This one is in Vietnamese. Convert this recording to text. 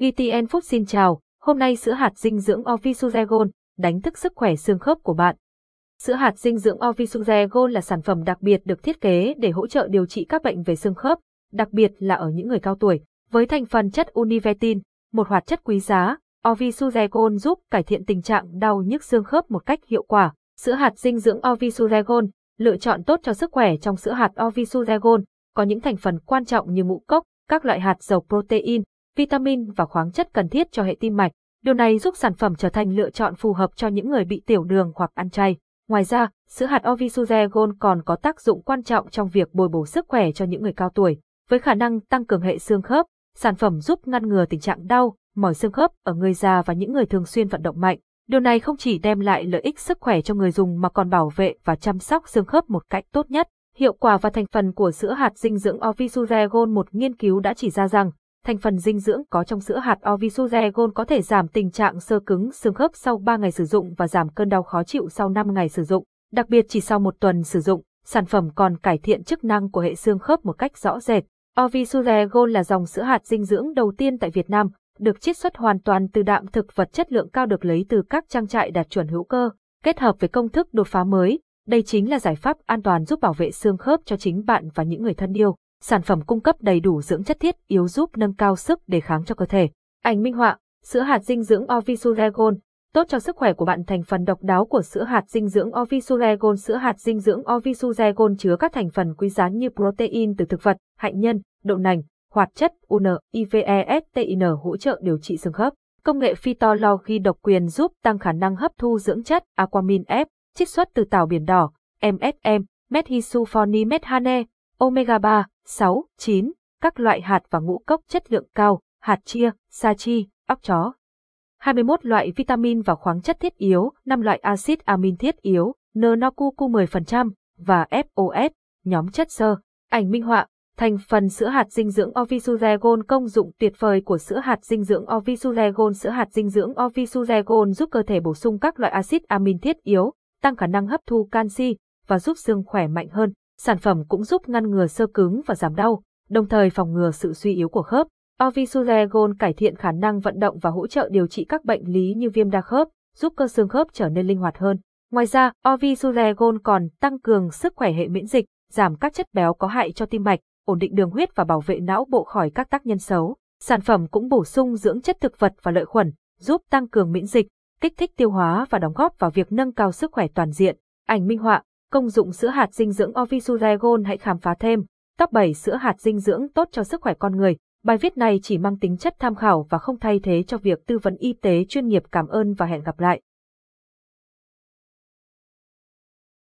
GTN Food xin chào, hôm nay sữa hạt dinh dưỡng Ovisuzegon đánh thức sức khỏe xương khớp của bạn. Sữa hạt dinh dưỡng Ovisuzegon là sản phẩm đặc biệt được thiết kế để hỗ trợ điều trị các bệnh về xương khớp, đặc biệt là ở những người cao tuổi. Với thành phần chất univetin, một hoạt chất quý giá, Ovisuzegon giúp cải thiện tình trạng đau nhức xương khớp một cách hiệu quả. Sữa hạt dinh dưỡng Ovisuzegon, lựa chọn tốt cho sức khỏe trong sữa hạt Ovisuzegon, có những thành phần quan trọng như ngũ cốc, các loại hạt dầu protein, vitamin và khoáng chất cần thiết cho hệ tim mạch. Điều này giúp sản phẩm trở thành lựa chọn phù hợp cho những người bị tiểu đường hoặc ăn chay. Ngoài ra, sữa hạt Ovisuzegon còn có tác dụng quan trọng trong việc bồi bổ sức khỏe cho những người cao tuổi. Với khả năng tăng cường hệ xương khớp, sản phẩm giúp ngăn ngừa tình trạng đau, mỏi xương khớp ở người già và những người thường xuyên vận động mạnh. Điều này không chỉ đem lại lợi ích sức khỏe cho người dùng mà còn bảo vệ và chăm sóc xương khớp một cách tốt nhất. Hiệu quả và thành phần của sữa hạt dinh dưỡng Ovisuzegon một nghiên cứu đã chỉ ra rằng, thành phần dinh dưỡng có trong sữa hạt Ovisuzegon có thể giảm tình trạng sơ cứng xương khớp sau 3 ngày sử dụng và giảm cơn đau khó chịu sau 5 ngày sử dụng. Đặc biệt chỉ sau một tuần sử dụng, sản phẩm còn cải thiện chức năng của hệ xương khớp một cách rõ rệt. Ovisuzegon là dòng sữa hạt dinh dưỡng đầu tiên tại Việt Nam, được chiết xuất hoàn toàn từ đạm thực vật chất lượng cao được lấy từ các trang trại đạt chuẩn hữu cơ, kết hợp với công thức đột phá mới. Đây chính là giải pháp an toàn giúp bảo vệ xương khớp cho chính bạn và những người thân yêu. Sản phẩm cung cấp đầy đủ dưỡng chất thiết yếu giúp nâng cao sức đề kháng cho cơ thể. Ảnh minh họa, sữa hạt dinh dưỡng Ovisuregon, tốt cho sức khỏe của bạn thành phần độc đáo của sữa hạt dinh dưỡng Ovisuregon. Sữa hạt dinh dưỡng Ovisuregon chứa các thành phần quý giá như protein từ thực vật, hạnh nhân, đậu nành, hoạt chất UNIVESTIN hỗ trợ điều trị xương khớp. Công nghệ phytology độc quyền giúp tăng khả năng hấp thu dưỡng chất Aquamin F, chiết xuất từ tảo biển đỏ, MSM, methisulfonimethane, omega 3, 6, 9, các loại hạt và ngũ cốc chất lượng cao, hạt chia, sa chi, óc chó. 21 loại vitamin và khoáng chất thiết yếu, 5 loại axit amin thiết yếu, NNOQQ 10% và FOS, nhóm chất xơ. Ảnh minh họa, thành phần sữa hạt dinh dưỡng Ovisuregon công dụng tuyệt vời của sữa hạt dinh dưỡng Ovisuregon Sữa hạt dinh dưỡng Ovisuregon giúp cơ thể bổ sung các loại axit amin thiết yếu, tăng khả năng hấp thu canxi và giúp xương khỏe mạnh hơn. Sản phẩm cũng giúp ngăn ngừa sơ cứng và giảm đau, đồng thời phòng ngừa sự suy yếu của khớp. Ovisuzegon cải thiện khả năng vận động và hỗ trợ điều trị các bệnh lý như viêm đa khớp, giúp cơ xương khớp trở nên linh hoạt hơn. Ngoài ra, Ovisuzegon còn tăng cường sức khỏe hệ miễn dịch, giảm các chất béo có hại cho tim mạch, ổn định đường huyết và bảo vệ não bộ khỏi các tác nhân xấu. Sản phẩm cũng bổ sung dưỡng chất thực vật và lợi khuẩn, giúp tăng cường miễn dịch, kích thích tiêu hóa và đóng góp vào việc nâng cao sức khỏe toàn diện. Ảnh minh họa, công dụng sữa hạt dinh dưỡng Ovisuregon hãy khám phá thêm. Top 7 sữa hạt dinh dưỡng tốt cho sức khỏe con người. Bài viết này chỉ mang tính chất tham khảo và không thay thế cho việc tư vấn y tế chuyên nghiệp. Cảm ơn và hẹn gặp lại.